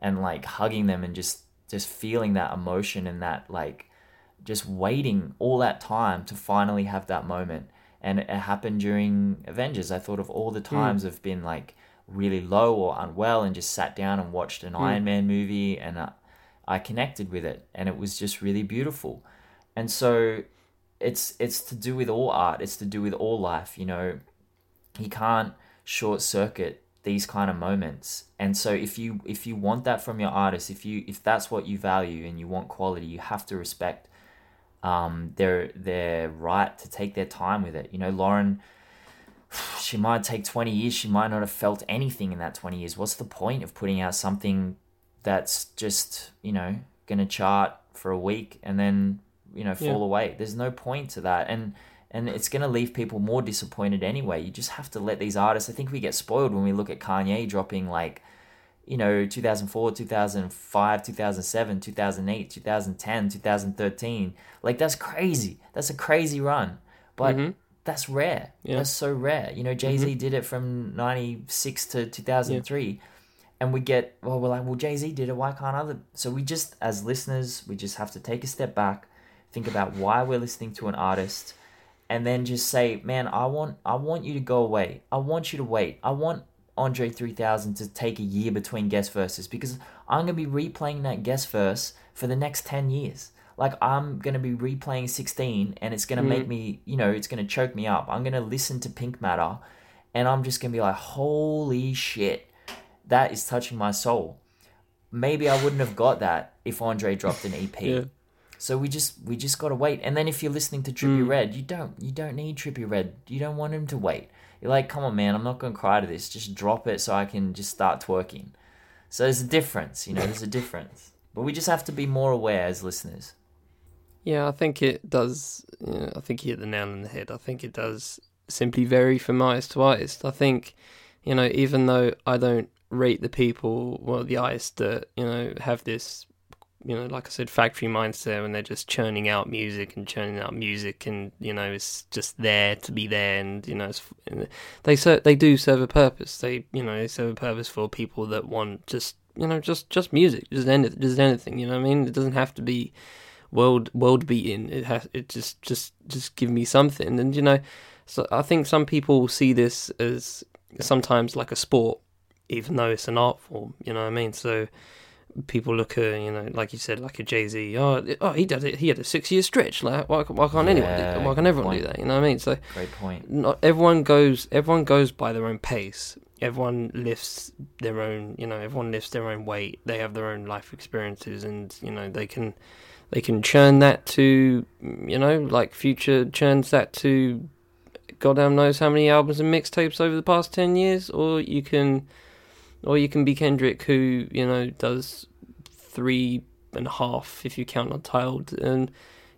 and like hugging them and just just feeling that emotion and that like just waiting all that time to finally have that moment and it happened during avengers i thought of all the times i've been like really low or unwell and just sat down and watched an iron man movie and uh, i connected with it and it was just really beautiful. And so it's it's to do with all art it's to do with all life you know? You can't short circuit these kind of moments. And so if you if you want that from your artist if you if that's what you value and you want quality you have to respect um their their right to take their time with it you know lauryn she might take 20 years she might not have felt anything in that 20 years what's the point of putting out something that's just you know gonna chart for a week and then you know fall Yeah. away there's no point to that and and it's going to leave people more disappointed anyway. You just have to let these artists. I think we get spoiled when we look at Kanye dropping like, you know, 2004, 2005, 2007, 2008, 2010, 2013. Like that's crazy. That's a crazy run. But Mhm. that's rare. Yeah. That's so rare. You know, Jay Z did it from 96 to 2003. And we get, well, we're like, well, Jay Z did it. Why can't other? So we just, as listeners, we just have to take a step back, think about why we're listening to an artist and then just say, "Man, I want I want you to go away. I want you to wait. I want Andre 3000 to take a year between guest verses because I'm going to be replaying that guest verse for the next 10 years. Like I'm going to be replaying 16 and it's going to make mm. me, you know, it's going to choke me up. I'm going to listen to Pink Matter and I'm just going to be like, "Holy shit. That is touching my soul." Maybe I wouldn't have got that if Andre dropped an EP. Yeah. So we just we just gotta wait. And then if you're listening to Trippie mm. Redd, you don't you don't need Trippie Redd. You don't want him to wait. You're like, come on, man, I'm not gonna cry to this. Just drop it so I can just start twerking. So there's a difference, you know. There's a difference. But we just have to be more aware as listeners. Yeah, I think it does. You know, I think you hit the nail on the head. I think it does simply vary from artist to artist. I think, you know, even though I don't rate the people, well, the artists that you know have this, you know, like I said, factory mindset, and they're just churning out music and churning out music, and you know, it's just there to be there, and you know, it's, they ser- they do serve a purpose. They you know they serve a purpose for people that want just you know just just music, just any, just anything. You know what I mean? It doesn't have to be world world beating. It has it just just just give me something. And you know, so I think some people see this as sometimes like a sport, even though it's an art form. You know what I mean? So people look at you know, like you said, like a Jay Z. Oh, oh, he did it. He had a six year stretch. Like why, why can't anyone? Do Yeah, that? Why can't good everyone do that? You know what I mean? So Great point. not everyone goes everyone goes by their own pace everyone lifts their own you know everyone lifts their own weight they have their own life experiences and you know they can they can churn that to you know like future churns that to goddamn knows how many albums and mixtapes over the past 10 years or you can or you can be kendrick who you know does three and a half if you count untitled and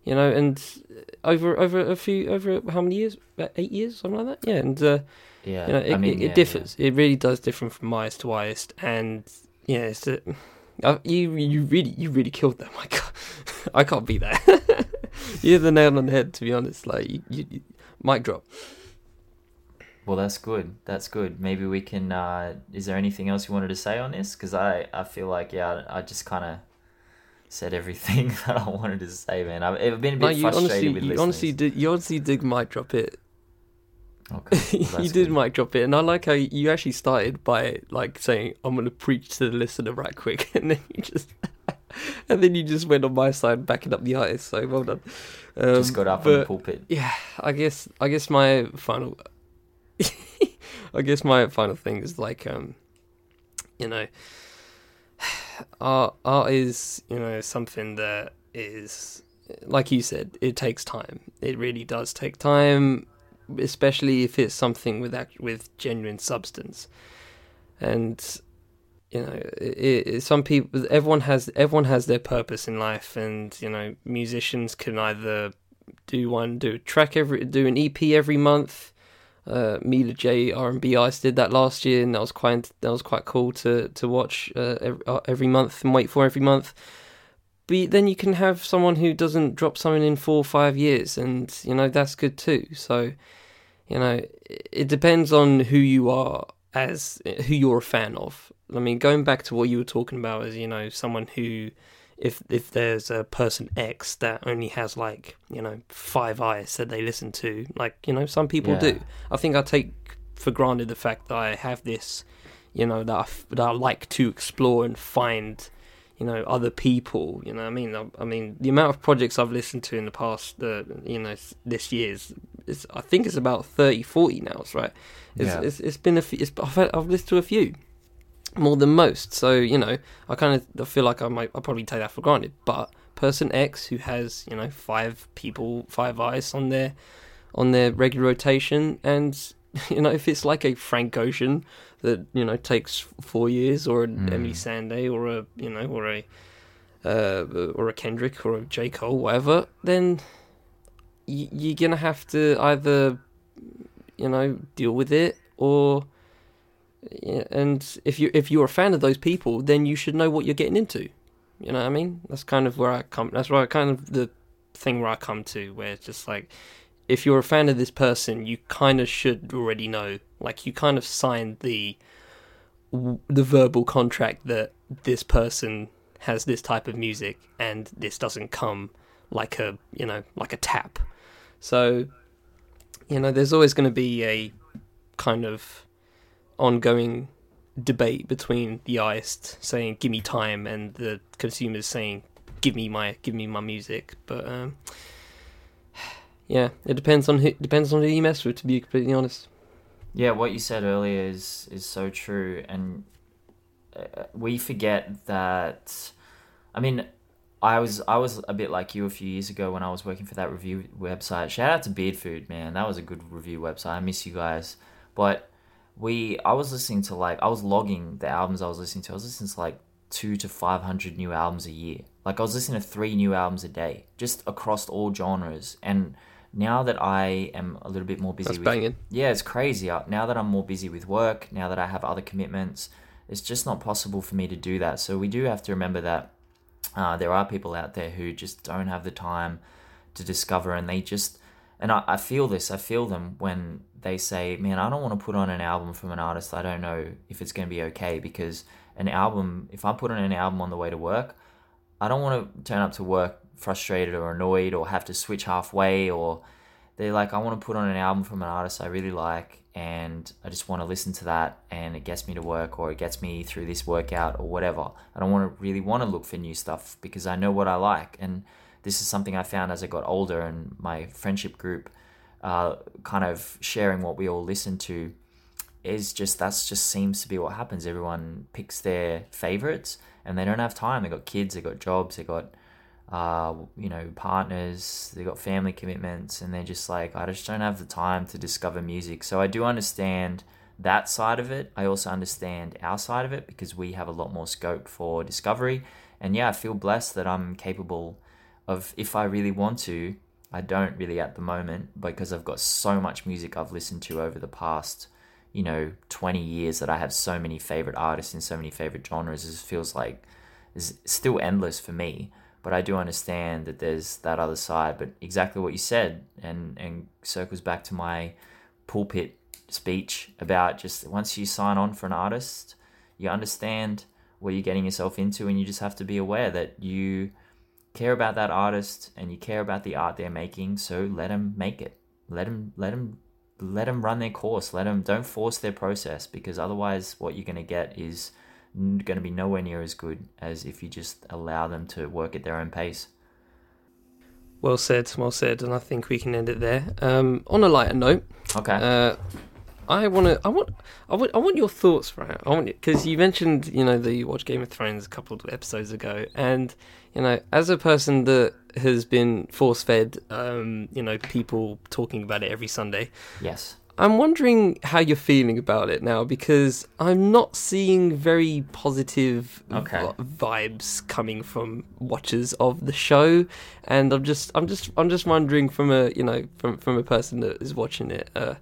you know and over over a few over how many years about eight years something like that yeah and uh, Yeah. you know, it, I mean, it, yeah, it differs. It really does differ from artist to artist, and yeah, it's a, uh, you you really you really killed them. I can't, I can't beat that. you hit the nail on the head. To be honest, like you, you, you mic drop. Well, that's good. That's good. Maybe we can. Uh, is there anything else you wanted to say on this? Because I, I feel like yeah, I just kind of said everything that I wanted to say, man. I've, I've been a bit No, you frustrated honestly, with you listeners. honestly did. You honestly did mic drop it. Okay, well, you did good. mic drop it, and I like how you actually started by like saying, "I'm going to preach to the listener right quick," and then you just, and then you just went on my side, backing up the artist. So well done. Um, Just got up on the pulpit. yeah, I guess I guess my final I guess my final thing is like um you know art art is, you know, something that is like you said, it takes time. It really does take time, especially if it's something with act- with genuine substance. And you know, it, it, some people, everyone has everyone has their purpose in life, and you know, musicians can either do one, do a track every, do an EP every month. Uh, Mila J R and B Ice did that last year, and that was quite that was quite cool to to watch uh, every, uh, every month and wait for every month. But then you can have someone who doesn't drop something in four or five years, and you know that's good too. So, you know, it, it depends on who you are as who you're a fan of. I mean, going back to what you were talking about, as you know, someone who if if there's a person X that only has like you know five eyes that they listen to, like you know some people Yeah. do. I think I take for granted the fact that I have this, you know, that I, that I like to explore and find, you know, other people. You know, what I mean, I, I mean, the amount of projects I've listened to in the past, uh, you know, this year's, is I think it's about 30, 40 now. It's right. It's Yeah. it's, it's been a few. It's, I've I've listened to a few more than most. So you know, I kind of feel like I might I probably take that for granted. But person X who has you know five people, five eyes on their on their regular rotation, and you know if it's like a Frank Ocean that you know takes four years, or an Mm. Emily Sandé, or a you know or a uh, or a Kendrick or a J Cole, whatever, then y- you're gonna have to either you know deal with it or and if you if you're a fan of those people, then you should know what you're getting into. You know what I mean? That's kind of where I come. That's where I kind of the thing where I come to, where it's just like, if you're a fan of this person, you kind of should already know. Like you kind of signed the the verbal contract that this person has this type of music, and this doesn't come like a you know like a tap. So, you know, there's always going to be a kind of ongoing debate between the artist saying "give me time" and the consumers saying "give me my give me my music." But um, yeah, it depends on who depends on who you mess with. To be completely honest, Yeah, what you said earlier is is so true, and uh, we forget that. I mean, I was I was a bit like you a few years ago when I was working for that review website. Shout out to Beard Food, man, that was a good review website. I miss you guys, but we I was listening to like I was logging the albums I was listening to. I was listening to like two to five hundred new albums a year. Like I was listening to three new albums a day, just across all genres. And now that I am a little bit more busy that's with banging. yeah, it's crazy. Uh, Now that I'm more busy with work, now that I have other commitments, it's just not possible for me to do that. So we do have to remember that uh, there are people out there who just don't have the time to discover, and they just and I, I feel this. I feel them when they say, "Man, I don't want to put on an album from an artist. I don't know if it's going to be okay because an album. If I put on an album on the way to work, I don't want to turn up to work frustrated or annoyed or have to switch halfway or they're like I want to put on an album from an artist I really like and I just want to listen to that and it gets me to work or it gets me through this workout or whatever. I don't want to really want to look for new stuff because I know what I like and this is something I found as I got older and my friendship group uh, kind of sharing what we all listen to is just that's just seems to be what happens. Everyone picks their favorites and they don't have time. They got kids, they got jobs, they got uh, you know, partners, they got family commitments, and they're just like, I just don't have the time to discover music. So I do understand that side of it. I also understand our side of it because we have a lot more scope for discovery. And yeah, I feel blessed that I'm capable of, if I really want to, I don't really at the moment because I've got so much music I've listened to over the past, you know, 20 years that I have so many favorite artists and so many favorite genres. It feels like it's still endless for me but I do understand that there's that other side. But exactly what you said, and and circles back to my pulpit speech about just once you sign on for an artist, you understand what you're getting yourself into, and you just have to be aware that you care about that artist and you care about the art they're making. So let them make it. Let them let them let them run their course. Let them don't force their process because otherwise, what you're going to get is going to be nowhere near as good as if you just allow them to work at their own pace. Well said, well said, and I think we can end it there. Um, on a lighter note, Okay. uh, I want to, I want, I want, I want your thoughts, right? I want because you mentioned, you know, that you watched Game of Thrones a couple of episodes ago, and you know, as a person that has been force fed, um, you know, people talking about it every Sunday, yes. I'm wondering how you're feeling about it now because I'm not seeing very positive Okay. vi- vibes coming from watchers of the show, and I'm just, I'm just, I'm just wondering from a, you know, from from a person that is watching it, uh,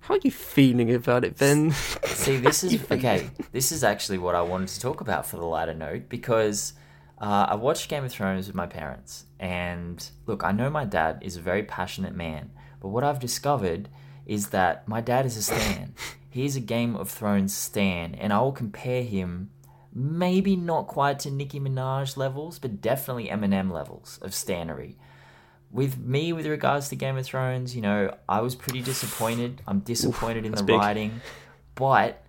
how are you feeling about it, Ben? See, this is okay. This is actually what I wanted to talk about for the lighter note because uh, I watched Game of Thrones with my parents, and look, I know my dad is a very passionate man, but what I've discovered is that my dad is a stan. He's a Game of Thrones stan, and I will compare him. Maybe not quite to Nicki Minaj levels, but definitely Eminem levels of stanery with me with regards to Game of Thrones, you know, I was pretty disappointed. I'm disappointed in the big. writing, but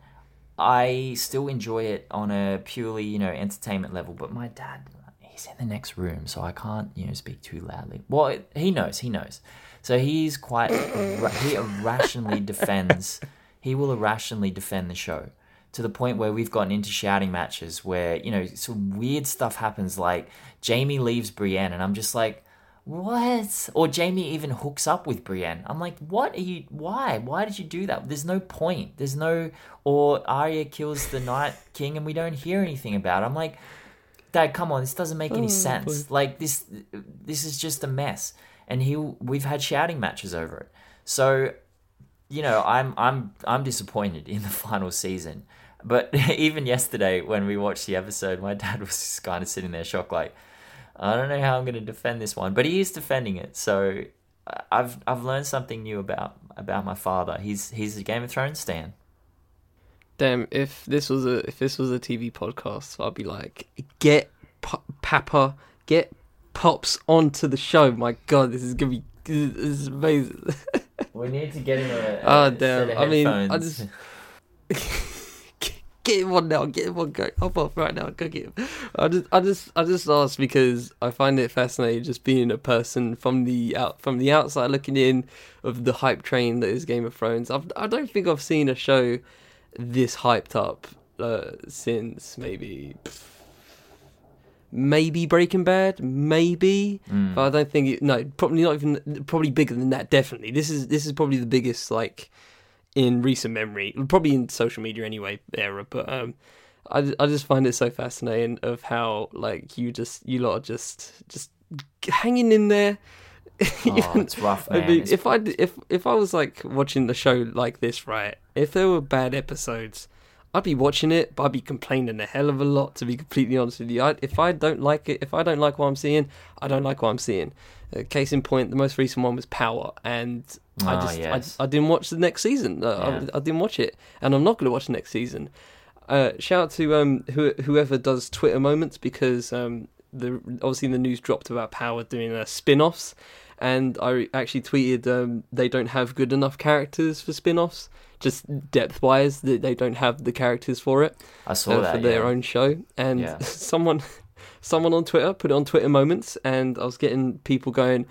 I still enjoy it on a purely, you know, entertainment level. But my dad, he's in the next room, so I can't, you know, speak too loudly. Well, he knows, he knows. So he's quite, he irrationally defends, he will irrationally defend the show to the point where we've gotten into shouting matches where, you know, some weird stuff happens like Jaime leaves Brienne, and I'm just like, what? Or Jaime even hooks up with Brienne. I'm like, what are you? Why? Why did you do that? There's no point. There's no. Or Arya kills the Night King and we don't hear anything about it. I'm like, Dad, come on, this doesn't make any Oh, sense. boy. Like this, this is just a mess. And he, we've had shouting matches over it. So, you know, I'm, I'm, I'm disappointed in the final season. But even yesterday when we watched the episode, my dad was just kind of sitting there shocked, like, I don't know how I'm going to defend this one, but he is defending it. So I've I've learned something new about about my father. He's he's a Game of Thrones stan. Damn, if this was a if this was a TV podcast, I'd be like, get P- Papa, get Pops onto the show. My God, this is gonna be this is amazing. We need to get him a. Oh, damn. I mean, I just- get him on now. Get him on. Go hop off right now. Go get him. I just, I just, I just asked because I find it fascinating just being a person from the out from the outside looking in of the hype train that is Game of Thrones. I've, I don't think I've seen a show this hyped up uh, since maybe. Maybe Breaking Bad, maybe, Mm. but I don't think it. No, probably not even. Probably bigger than that. Definitely, this is this is probably the biggest like in recent memory, probably in social media anyway era. But um, I, I just find it so fascinating of how like you just you lot are just just hanging in there. Oh, it's rough, I man. mean, It's- if I if if I was like watching the show like this, right? If there were bad episodes, I'd be watching it, but I'd be complaining a hell of a lot. To be completely honest with you, I, if I don't like it, if I don't like what I'm seeing, I don't like what I'm seeing. Case in point, the most recent one was Power, and I Ah, just yes. I, I didn't watch the next season. Uh, Yeah. I, I didn't watch it, and I'm not going to watch the next season. Uh, shout out to um who, whoever does Twitter moments because um the obviously the news dropped about Power doing uh, spin-offs, and I actually tweeted um they don't have good enough characters for spin-offs. Just depth wise, they, they don't have the characters for it I saw uh, that for their yeah. own show. And Yeah. someone, someone on Twitter put it on Twitter Moments, and I was getting people going,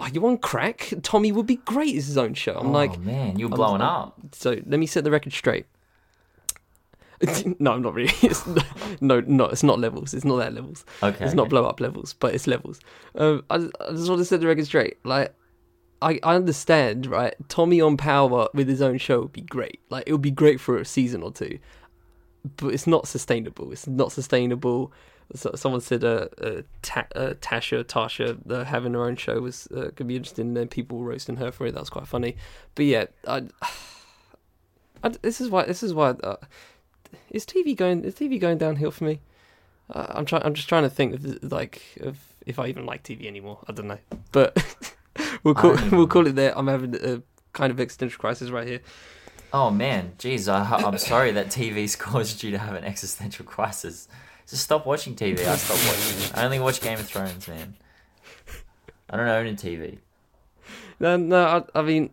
"Are you on crack? Tommy would be great as his own show." I'm oh, like, man, you're I'm- blowing I'm- up. so let me set the record straight. no, I'm not really. It's, no, no, it's not levels. It's not that levels. Okay. It's not blow up levels, but it's levels. Um, I, just- I just want to set the record straight. Like, I, I understand, right? Tommy on Power with his own show would be great. Like, it would be great for a season or two, but it's not sustainable. It's not sustainable. So, someone said, uh, uh, Ta- uh Tasha, Tasha, uh, having her own show was uh, could be interesting. And then people were roasting her for it. That was quite funny. But yeah, I, I this is why. This is why. Uh, is TV going? Is TV going downhill for me? Uh, I'm trying. I'm just trying to think of like of if I even like TV anymore. I don't know, but we'll call we'll call it there. I'm having a kind of existential crisis right here. Oh man, jeez, I, I'm sorry that TV's caused you to have an existential crisis. Just stop watching TV. I stopped watching. I only watch Game of Thrones, man. I don't own a TV. No, no. I, I mean,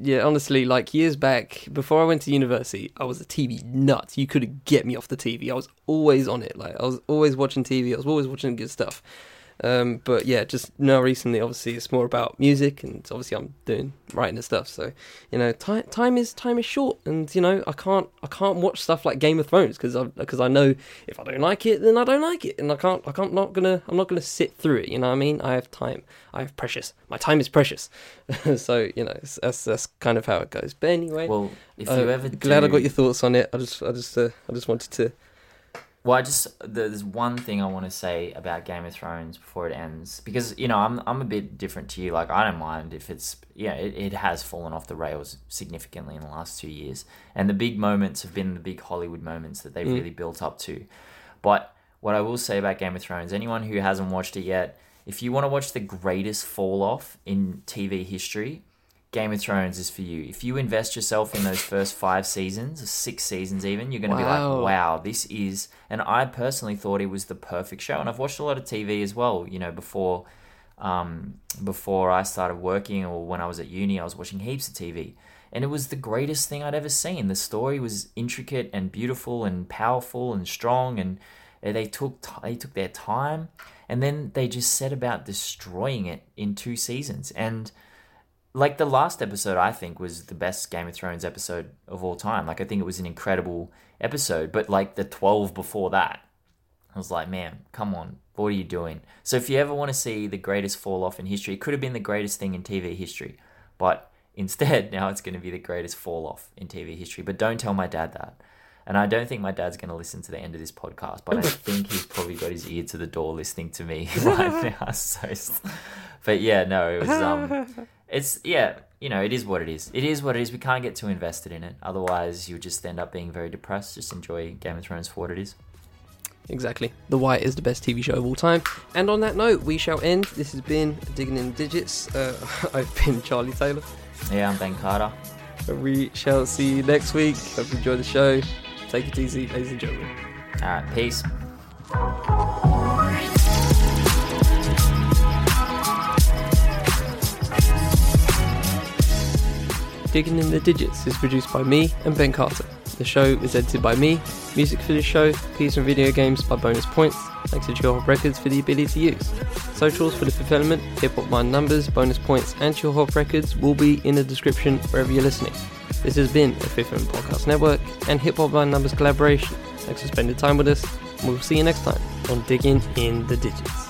yeah. Honestly, like years back, before I went to university, I was a TV nut. You couldn't get me off the TV. I was always on it. Like I was always watching TV. I was always watching good stuff. Um, but yeah, just now recently, obviously, it's more about music, and obviously, I'm doing writing and stuff. So you know, time time is time is short, and you know, I can't I can't watch stuff like Game of Thrones because I because I know if I don't like it, then I don't like it, and I can't I can't not gonna I'm not gonna sit through it. You know what I mean? I have time. I have precious. My time is precious. so you know, that's that's kind of how it goes. But anyway, Well, if uh, you ever glad do, I got your thoughts on it. I just I just uh, I just wanted to. Well, I just there's one thing I want to say about Game of Thrones before it ends because you know I'm I'm a bit different to you. Like I don't mind if it's yeah it, it has fallen off the rails significantly in the last two years, and the big moments have been the big Hollywood moments that they've Mm. really built up to. But what I will say about Game of Thrones, anyone who hasn't watched it yet, if you want to watch the greatest fall off in TV history, Game of Thrones is for you. If you invest yourself in those first five seasons, or six seasons even, you're going to be like, wow, this is. And I personally thought it was the perfect show. And I've watched a lot of TV as well, you know, before. Um, before I started working or when I was at uni, I was watching heaps of TV. And it was the greatest thing I'd ever seen. The story was intricate and beautiful and powerful and strong, and they took t- they took their time, and then they just set about destroying it in two seasons. And like the last episode i think was the best game of thrones episode of all time. Like i think it was an incredible episode but like the 12 before that i was like man come on. What are you doing? So if you ever want to see the greatest fall off in history it could have been the greatest thing in tv history but instead now it's going to be the greatest fall off in tv history. But don't tell my dad that. And I don't think my dad's going to listen to the end of this podcast, but I think he's probably got his ear to the door listening to me right now. So, but yeah, no, it was um, it's yeah, you know, it is what it is. It is what it is. We can't get too invested in it, otherwise you'll just end up being very depressed. Just enjoy Game of Thrones for what it is. Exactly. The Wire is the best TV show of all time. And on that note, we shall end. This has been Digging in the Digits. Uh, I've been Charlie Taylor. Yeah, I'm Ben Carter. We shall see you next week. Hope you enjoy the show. Take it easy, ladies and gentlemen. All right, peace. Digging in the Digits is produced by me and Ben Carter. The show is edited by me. Music for this show, Peace and Video Games by Bonus Points. Thanks to Chillhop Records for the ability to use. Socials for the fulfillment, Hip Hop Mind Numbers, Bonus Points, and Chillhop Records will be in the description wherever you're listening. This has been a Fifth Element Podcast Network and Hip Hop Mind Numbers collaboration. Thanks for spending time with us, and we'll see you next time on Digging in the Digits.